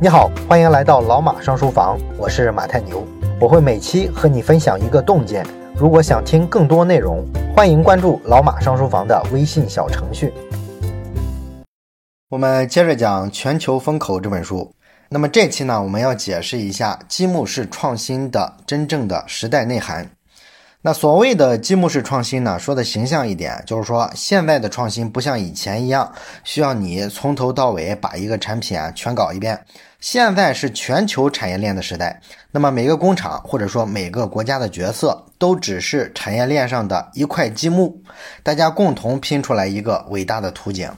你好，欢迎来到老马上书房，我是马太牛，我会每期和你分享一个洞见。如果想听更多内容，欢迎关注老马上书房的微信小程序。我们接着讲《全球风口》这本书。那么这期呢，我们要解释一下积木式创新的真正的时代内涵。那所谓的积木式创新呢，说的形象一点，就是说现在的创新不像以前一样，需要你从头到尾把一个产品啊全搞一遍。现在是全球产业链的时代，那么每个工厂或者说每个国家的角色都只是产业链上的一块积木，大家共同拼出来一个伟大的图景。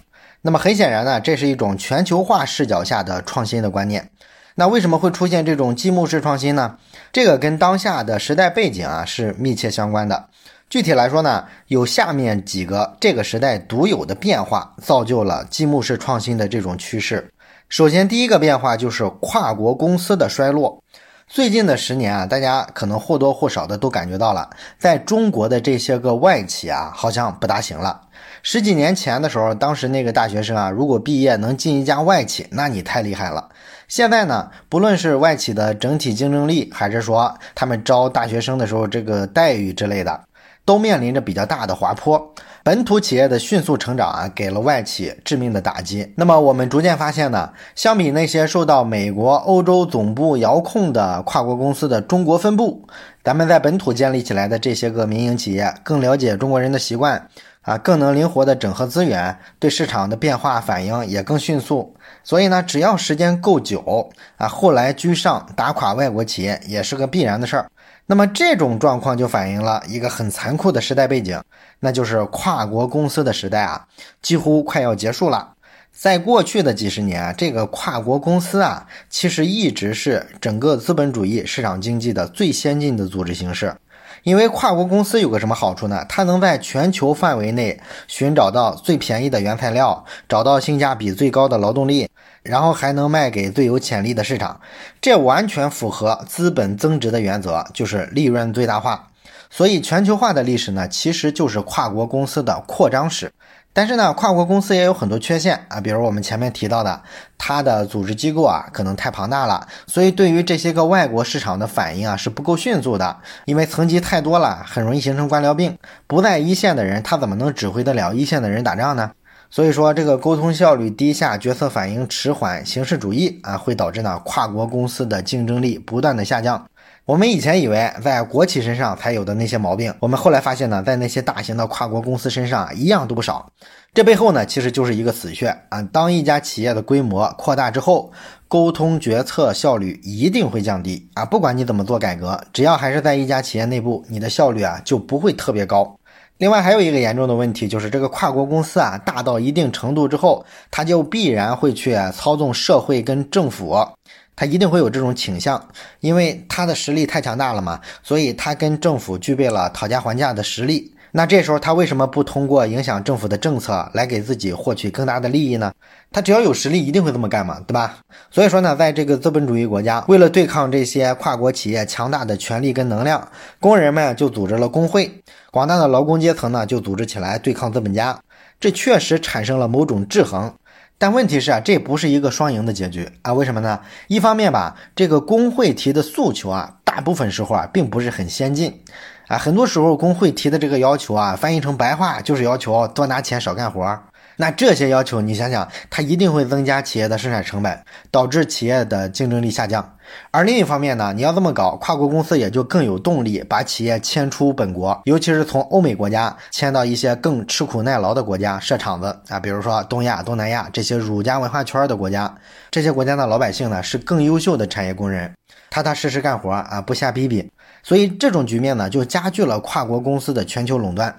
那么很显然呢，这是一种全球化视角下的创新的观念。那为什么会出现这种积木式创新呢？这个跟当下的时代背景啊是密切相关的。具体来说呢，有下面几个这个时代独有的变化，造就了积木式创新的这种趋势。首先，第一个变化就是跨国公司的衰落。最近的十年啊，大家可能或多或少的都感觉到了，在中国的这些个外企啊，好像不大行了。十几年前的时候，当时那个大学生啊，如果毕业能进一家外企，那你太厉害了。现在呢，不论是外企的整体竞争力，还是说他们招大学生的时候这个待遇之类的，都面临着比较大的滑坡。本土企业的迅速成长啊，给了外企致命的打击。那么我们逐渐发现呢，相比那些受到美国、欧洲总部遥控的跨国公司的中国分部，咱们在本土建立起来的这些个民营企业，更了解中国人的习惯。啊，更能灵活的整合资源，对市场的变化反应也更迅速。所以呢，只要时间够久，啊，后来居上打垮外国企业也是个必然的事儿。那么这种状况就反映了一个很残酷的时代背景，那就是跨国公司的时代啊，几乎快要结束了。在过去的几十年，这个跨国公司啊，其实一直是整个资本主义市场经济的最先进的组织形式。因为跨国公司有个什么好处呢？它能在全球范围内寻找到最便宜的原材料，找到性价比最高的劳动力，然后还能卖给最有潜力的市场。这完全符合资本增值的原则，就是利润最大化。所以，全球化的历史呢，其实就是跨国公司的扩张史。但是呢，跨国公司也有很多缺陷啊，比如我们前面提到的，它的组织机构啊可能太庞大了，所以对于这些个外国市场的反应啊是不够迅速的，因为层级太多了，很容易形成官僚病。不在一线的人，他怎么能指挥得了一线的人打仗呢？所以说，这个沟通效率低下，决策反应迟缓，形式主义啊，会导致呢跨国公司的竞争力不断的下降。我们以前以为在国企身上才有的那些毛病，我们后来发现呢，在那些大型的跨国公司身上一样都不少。这背后呢，其实就是一个死穴啊。当一家企业的规模扩大之后，沟通决策效率一定会降低啊。不管你怎么做改革，只要还是在一家企业内部，你的效率啊就不会特别高。另外还有一个严重的问题，就是这个跨国公司啊，大到一定程度之后，它就必然会去操纵社会跟政府。他一定会有这种倾向，因为他的实力太强大了嘛，所以他跟政府具备了讨价还价的实力。那这时候他为什么不通过影响政府的政策来给自己获取更大的利益呢？他只要有实力，一定会这么干嘛，对吧？所以说呢，在这个资本主义国家，为了对抗这些跨国企业强大的权力跟能量，工人们就组织了工会，广大的劳工阶层呢就组织起来对抗资本家，这确实产生了某种制衡。但问题是啊，这不是一个双赢的结局啊？为什么呢？一方面吧，这个工会提的诉求啊，大部分时候啊，并不是很先进啊。很多时候，工会提的这个要求啊，翻译成白话就是要求多拿钱少干活。那这些要求，你想想，它一定会增加企业的生产成本，导致企业的竞争力下降。而另一方面呢，你要这么搞，跨国公司也就更有动力把企业迁出本国，尤其是从欧美国家迁到一些更吃苦耐劳的国家设厂子啊，比如说东亚、东南亚这些儒家文化圈的国家，这些国家的老百姓呢是更优秀的产业工人，踏踏实实干活啊，不瞎逼逼。所以这种局面呢，就加剧了跨国公司的全球垄断。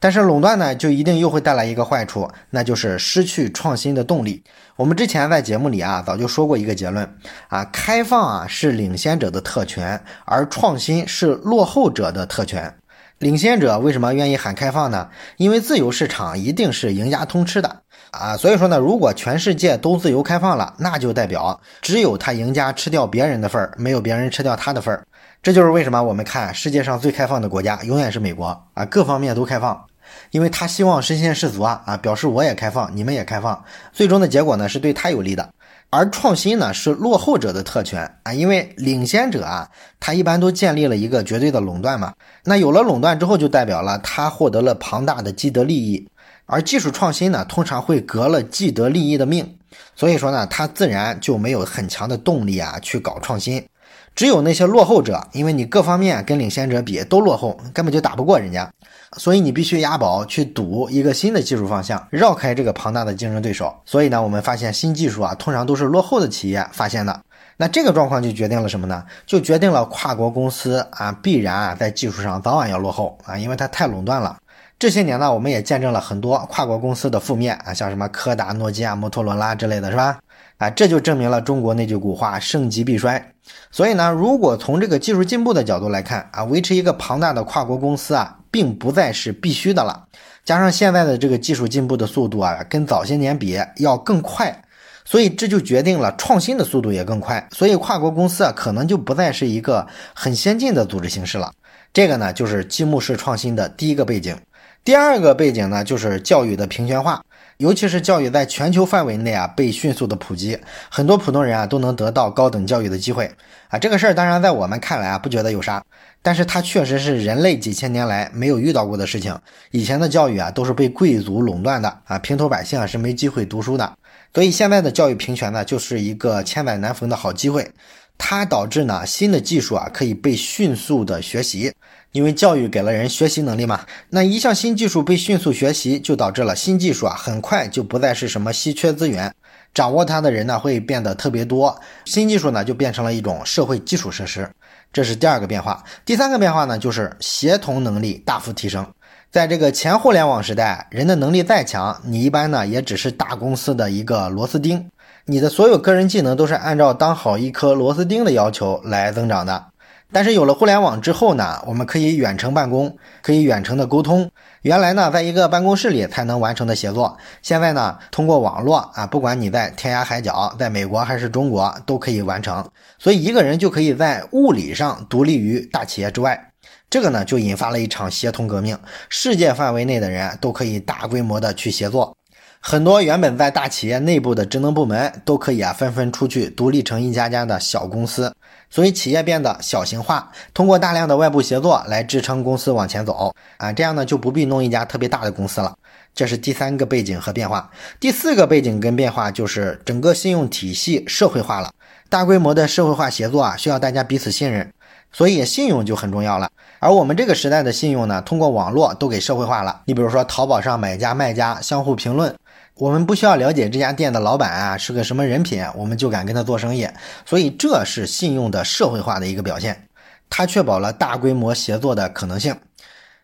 但是垄断呢，就一定又会带来一个坏处，那就是失去创新的动力。我们之前在节目里啊，早就说过一个结论啊，开放啊是领先者的特权，而创新是落后者的特权。领先者为什么愿意喊开放呢？因为自由市场一定是赢家通吃的啊。所以说呢，如果全世界都自由开放了，那就代表只有他赢家吃掉别人的份儿，没有别人吃掉他的份儿。这就是为什么我们看世界上最开放的国家永远是美国啊，各方面都开放。因为他希望身先士卒啊啊，表示我也开放，你们也开放，最终的结果呢是对他有利的。而创新呢是落后者的特权啊，因为领先者啊，他一般都建立了一个绝对的垄断嘛。那有了垄断之后，就代表了他获得了庞大的既得利益。而技术创新呢，通常会革了既得利益的命，所以说呢，他自然就没有很强的动力啊去搞创新。只有那些落后者，因为你各方面跟领先者比都落后，根本就打不过人家，所以你必须押宝去赌一个新的技术方向，绕开这个庞大的竞争对手。所以呢，我们发现新技术啊，通常都是落后的企业发现的。那这个状况就决定了什么呢？就决定了跨国公司啊，必然啊在技术上早晚要落后啊，因为它太垄断了。这些年呢，我们也见证了很多跨国公司的覆灭啊，像什么柯达、诺基亚、摩托罗拉之类的是吧？啊，这就证明了中国那句古话“盛极必衰”。所以呢，如果从这个技术进步的角度来看啊，维持一个庞大的跨国公司啊，并不再是必须的了。加上现在的这个技术进步的速度啊，跟早些年比要更快，所以这就决定了创新的速度也更快。所以跨国公司啊，可能就不再是一个很先进的组织形式了。这个呢，就是积木式创新的第一个背景。第二个背景呢，就是教育的平权化。尤其是教育在全球范围内啊被迅速的普及，很多普通人啊都能得到高等教育的机会啊。这个事儿当然在我们看来啊不觉得有啥，但是它确实是人类几千年来没有遇到过的事情。以前的教育啊都是被贵族垄断的啊，平头百姓啊是没机会读书的。所以现在的教育平权呢，就是一个千载难逢的好机会。它导致呢新的技术啊可以被迅速的学习。因为教育给了人学习能力嘛，那一项新技术被迅速学习，就导致了新技术啊很快就不再是什么稀缺资源，掌握它的人呢会变得特别多，新技术呢就变成了一种社会基础设施，这是第二个变化。第三个变化呢就是协同能力大幅提升，在这个前互联网时代，人的能力再强，你一般呢也只是大公司的一个螺丝钉，你的所有个人技能都是按照当好一颗螺丝钉的要求来增长的。但是有了互联网之后呢，我们可以远程办公，可以远程的沟通。原来呢，在一个办公室里才能完成的协作，现在呢，通过网络啊，不管你在天涯海角，在美国还是中国，都可以完成。所以一个人就可以在物理上独立于大企业之外。这个呢，就引发了一场协同革命，世界范围内的人都可以大规模的去协作。很多原本在大企业内部的职能部门都可以啊纷纷出去独立成一家家的小公司，所以企业变得小型化，通过大量的外部协作来支撑公司往前走啊，这样呢就不必弄一家特别大的公司了。这是第三个背景和变化。第四个背景跟变化就是整个信用体系社会化了，大规模的社会化协作啊需要大家彼此信任，所以信用就很重要了。而我们这个时代的信用呢，通过网络都给社会化了。你比如说淘宝上买家卖家相互评论。我们不需要了解这家店的老板啊是个什么人品，我们就敢跟他做生意，所以这是信用的社会化的一个表现，它确保了大规模协作的可能性。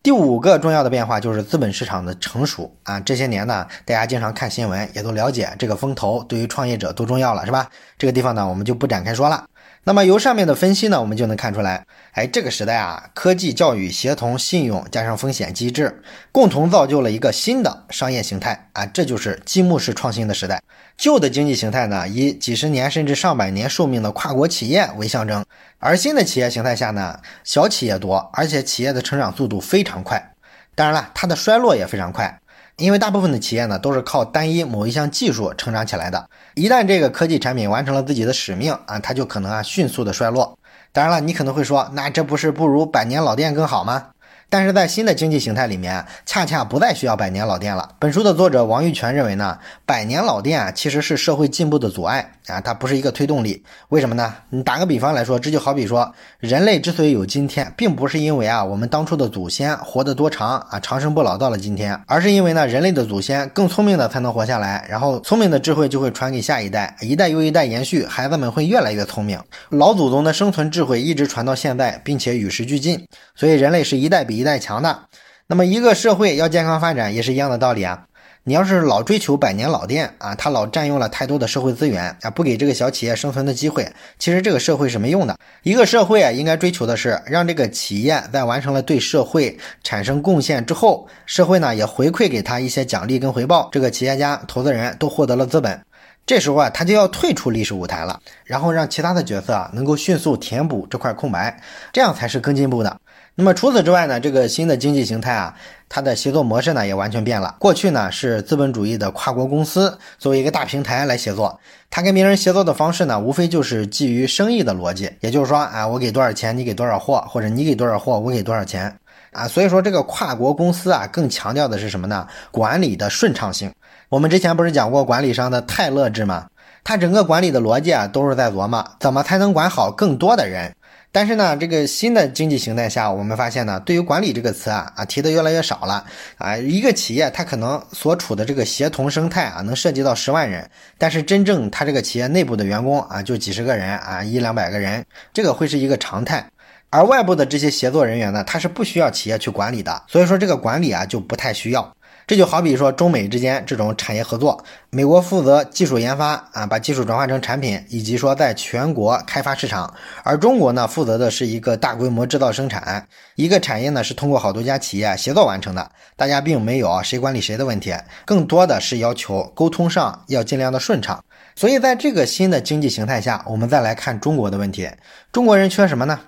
第五个重要的变化就是资本市场的成熟啊，这些年呢，大家经常看新闻，也都了解这个风投对于创业者多重要了，是吧？这个地方呢，我们就不展开说了。那么由上面的分析呢，我们就能看出来，哎，这个时代啊，科技、教育、协同、信用加上风险机制，共同造就了一个新的商业形态啊，这就是积木式创新的时代。旧的经济形态呢，以几十年甚至上百年寿命的跨国企业为象征，而新的企业形态下呢，小企业多，而且企业的成长速度非常快，当然了，它的衰落也非常快。因为大部分的企业呢，都是靠单一某一项技术成长起来的。一旦这个科技产品完成了自己的使命啊，它就可能啊迅速的衰落。当然了，你可能会说，那这不是不如百年老店更好吗？但是在新的经济形态里面，恰恰不再需要百年老店了。本书的作者王玉泉认为呢，百年老店啊其实是社会进步的阻碍啊，它不是一个推动力。为什么呢？你打个比方来说，这就好比说，人类之所以有今天，并不是因为啊我们当初的祖先活得多长啊，长生不老到了今天，而是因为呢人类的祖先更聪明的才能活下来，然后聪明的智慧就会传给下一代，一代又一代延续，孩子们会越来越聪明，老祖宗的生存智慧一直传到现在，并且与时俱进，所以人类是一代比一。再强的，那么一个社会要健康发展也是一样的道理啊。你要是老追求百年老店啊，它老占用了太多的社会资源啊，不给这个小企业生存的机会，其实这个社会是没用的。一个社会啊，应该追求的是让这个企业在完成了对社会产生贡献之后，社会呢也回馈给他一些奖励跟回报，这个企业家、投资人都获得了资本。这时候啊，他就要退出历史舞台了，然后让其他的角色啊能够迅速填补这块空白，这样才是更进步的。那么除此之外呢，这个新的经济形态啊，它的协作模式呢也完全变了。过去呢是资本主义的跨国公司作为一个大平台来协作，它跟别人协作的方式呢，无非就是基于生意的逻辑，也就是说啊，我给多少钱，你给多少货，或者你给多少货，我给多少钱啊。所以说这个跨国公司啊，更强调的是什么呢？管理的顺畅性。我们之前不是讲过管理商的泰勒制吗？它整个管理的逻辑啊，都是在琢磨怎么才能管好更多的人。但是呢，这个新的经济形态下，我们发现呢，对于管理这个词啊啊提的越来越少了啊。一个企业它可能所处的这个协同生态啊，能涉及到十万人，但是真正它这个企业内部的员工啊，就几十个人啊，一两百个人，这个会是一个常态。而外部的这些协作人员呢，他是不需要企业去管理的，所以说这个管理啊就不太需要。这就好比说中美之间这种产业合作，美国负责技术研发啊，把技术转化成产品，以及说在全国开发市场，而中国呢负责的是一个大规模制造生产，一个产业呢是通过好多家企业协作完成的，大家并没有谁管理谁的问题，更多的是要求沟通上要尽量的顺畅。所以在这个新的经济形态下，我们再来看中国的问题，中国人缺什么呢？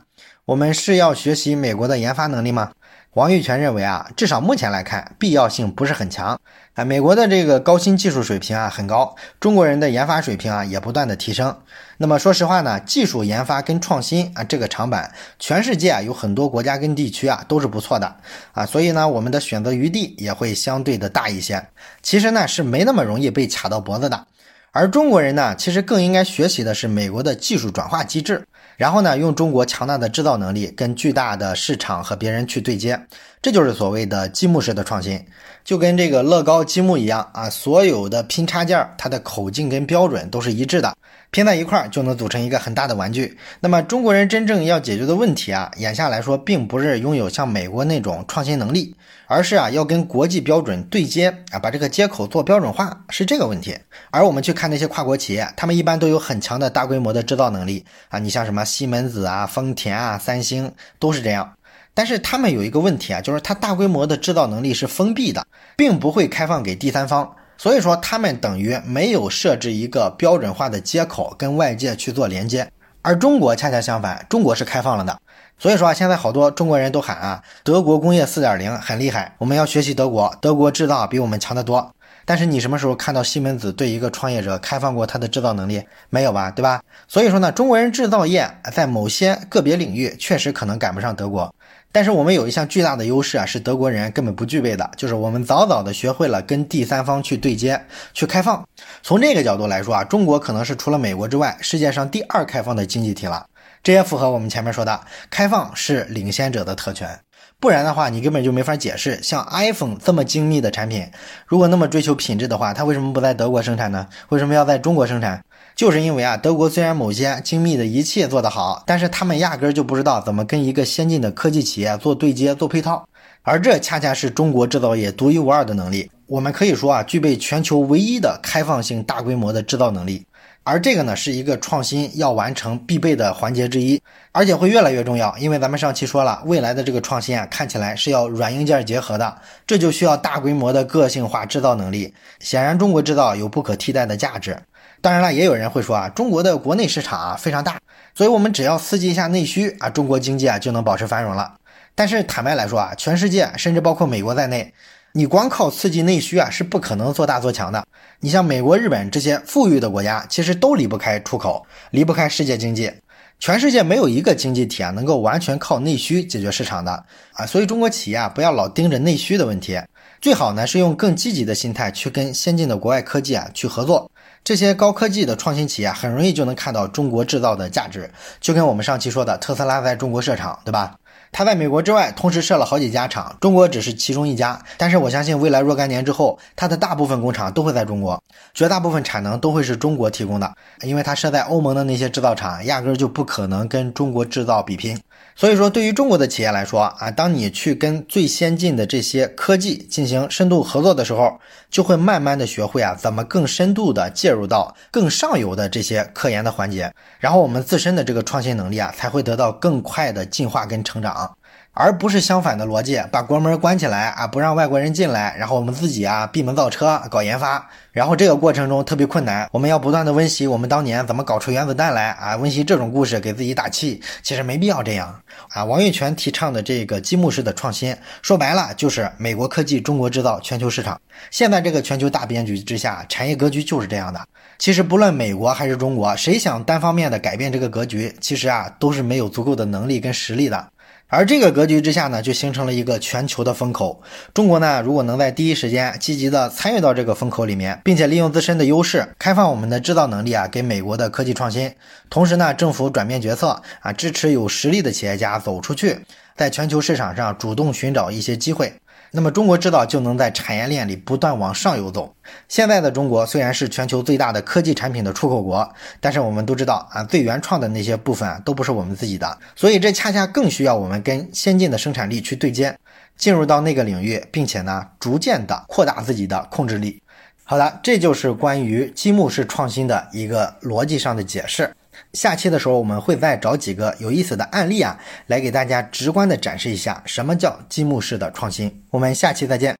我们是要学习美国的研发能力吗？王玉泉认为啊，至少目前来看，必要性不是很强啊。美国的这个高新技术水平啊很高，中国人的研发水平啊也不断的提升。那么说实话呢，技术研发跟创新啊这个长板，全世界啊有很多国家跟地区啊都是不错的啊，所以呢，我们的选择余地也会相对的大一些。其实呢是没那么容易被卡到脖子的。而中国人呢，其实更应该学习的是美国的技术转化机制。然后呢，用中国强大的制造能力跟巨大的市场和别人去对接，这就是所谓的积木式的创新，就跟这个乐高积木一样啊，所有的拼插件它的口径跟标准都是一致的，拼在一块儿就能组成一个很大的玩具。那么中国人真正要解决的问题啊，眼下来说，并不是拥有像美国那种创新能力。而是啊，要跟国际标准对接啊，把这个接口做标准化，是这个问题。而我们去看那些跨国企业，他们一般都有很强的大规模的制造能力啊，你像什么西门子啊、丰田啊、三星都是这样。但是他们有一个问题啊，就是它大规模的制造能力是封闭的，并不会开放给第三方，所以说他们等于没有设置一个标准化的接口跟外界去做连接。而中国恰恰相反，中国是开放了的。所以说啊，现在好多中国人都喊啊，德国工业四点零很厉害，我们要学习德国，德国制造比我们强得多。但是你什么时候看到西门子对一个创业者开放过他的制造能力？没有吧，对吧？所以说呢，中国人制造业在某些个别领域确实可能赶不上德国，但是我们有一项巨大的优势啊，是德国人根本不具备的，就是我们早早的学会了跟第三方去对接、去开放。从这个角度来说啊，中国可能是除了美国之外，世界上第二开放的经济体了。这也符合我们前面说的，开放是领先者的特权，不然的话，你根本就没法解释。像 iPhone 这么精密的产品，如果那么追求品质的话，它为什么不在德国生产呢？为什么要在中国生产？就是因为啊，德国虽然某些精密的仪器做得好，但是他们压根儿就不知道怎么跟一个先进的科技企业做对接、做配套，而这恰恰是中国制造业独一无二的能力。我们可以说啊，具备全球唯一的开放性大规模的制造能力。而这个呢，是一个创新要完成必备的环节之一，而且会越来越重要。因为咱们上期说了，未来的这个创新啊，看起来是要软硬件结合的，这就需要大规模的个性化制造能力。显然，中国制造有不可替代的价值。当然了，也有人会说啊，中国的国内市场啊非常大，所以我们只要刺激一下内需啊，中国经济啊就能保持繁荣了。但是坦白来说啊，全世界甚至包括美国在内。你光靠刺激内需啊，是不可能做大做强的。你像美国、日本这些富裕的国家，其实都离不开出口，离不开世界经济。全世界没有一个经济体啊，能够完全靠内需解决市场的啊。所以中国企业啊，不要老盯着内需的问题，最好呢是用更积极的心态去跟先进的国外科技啊去合作。这些高科技的创新企业很容易就能看到中国制造的价值，就跟我们上期说的特斯拉在中国设厂，对吧？它在美国之外同时设了好几家厂，中国只是其中一家。但是我相信未来若干年之后，它的大部分工厂都会在中国，绝大部分产能都会是中国提供的，因为它设在欧盟的那些制造厂压根就不可能跟中国制造比拼。所以说，对于中国的企业来说啊，当你去跟最先进的这些科技进行深度合作的时候，就会慢慢的学会啊，怎么更深度的介入到更上游的这些科研的环节，然后我们自身的这个创新能力啊，才会得到更快的进化跟成长。而不是相反的逻辑，把国门关起来啊，不让外国人进来，然后我们自己啊闭门造车搞研发，然后这个过程中特别困难，我们要不断的温习我们当年怎么搞出原子弹来啊，温习这种故事给自己打气，其实没必要这样啊。王玉泉提倡的这个积木式的创新，说白了就是美国科技、中国制造、全球市场。现在这个全球大变局之下，产业格局就是这样的。其实不论美国还是中国，谁想单方面的改变这个格局，其实啊都是没有足够的能力跟实力的。而这个格局之下呢，就形成了一个全球的风口。中国呢，如果能在第一时间积极的参与到这个风口里面，并且利用自身的优势，开放我们的制造能力啊，给美国的科技创新。同时呢，政府转变决策啊，支持有实力的企业家走出去，在全球市场上主动寻找一些机会。那么中国制造就能在产业链里不断往上游走。现在的中国虽然是全球最大的科技产品的出口国，但是我们都知道啊，最原创的那些部分啊，都不是我们自己的，所以这恰恰更需要我们跟先进的生产力去对接，进入到那个领域，并且呢，逐渐的扩大自己的控制力。好的，这就是关于积木式创新的一个逻辑上的解释。下期的时候，我们会再找几个有意思的案例啊，来给大家直观的展示一下什么叫积木式的创新。我们下期再见。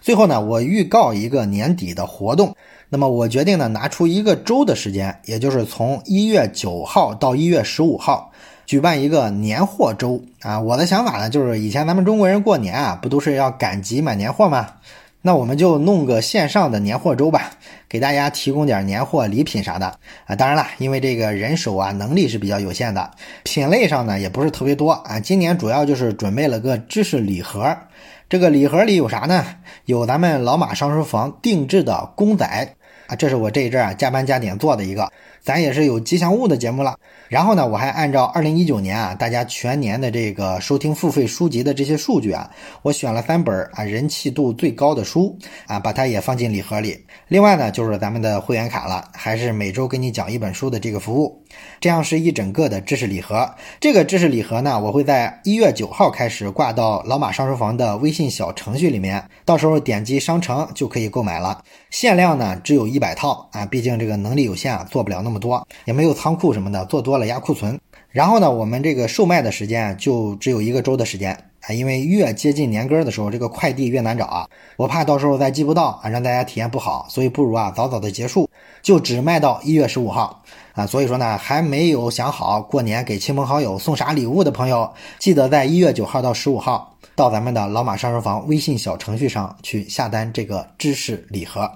最后呢，我预告一个年底的活动。那么我决定呢，拿出一个周的时间，也就是从一月九号到一月十五号，举办一个年货周啊。我的想法呢，就是以前咱们中国人过年啊，不都是要赶集买年货吗？那我们就弄个线上的年货周吧，给大家提供点年货礼品啥的啊。当然了，因为这个人手啊能力是比较有限的，品类上呢也不是特别多啊。今年主要就是准备了个知识礼盒，这个礼盒里有啥呢？有咱们老马上书房定制的公仔啊，这是我这一阵啊加班加点做的一个。咱也是有吉祥物的节目了，然后呢，我还按照二零一九年啊，大家全年的这个收听付费书籍的这些数据啊，我选了三本啊人气度最高的书啊，把它也放进礼盒里。另外呢，就是咱们的会员卡了，还是每周给你讲一本书的这个服务，这样是一整个的知识礼盒。这个知识礼盒呢，我会在一月九号开始挂到老马上书房的微信小程序里面，到时候点击商城就可以购买了。限量呢只有一百套啊，毕竟这个能力有限啊，做不了那么。多也没有仓库什么的，做多了压库存。然后呢，我们这个售卖的时间就只有一个周的时间啊，因为越接近年根的时候，这个快递越难找啊，我怕到时候再寄不到啊，让大家体验不好，所以不如啊早早的结束，就只卖到一月十五号啊。所以说呢，还没有想好过年给亲朋好友送啥礼物的朋友，记得在一月九号到十五号到咱们的老马上书房微信小程序上去下单这个知识礼盒。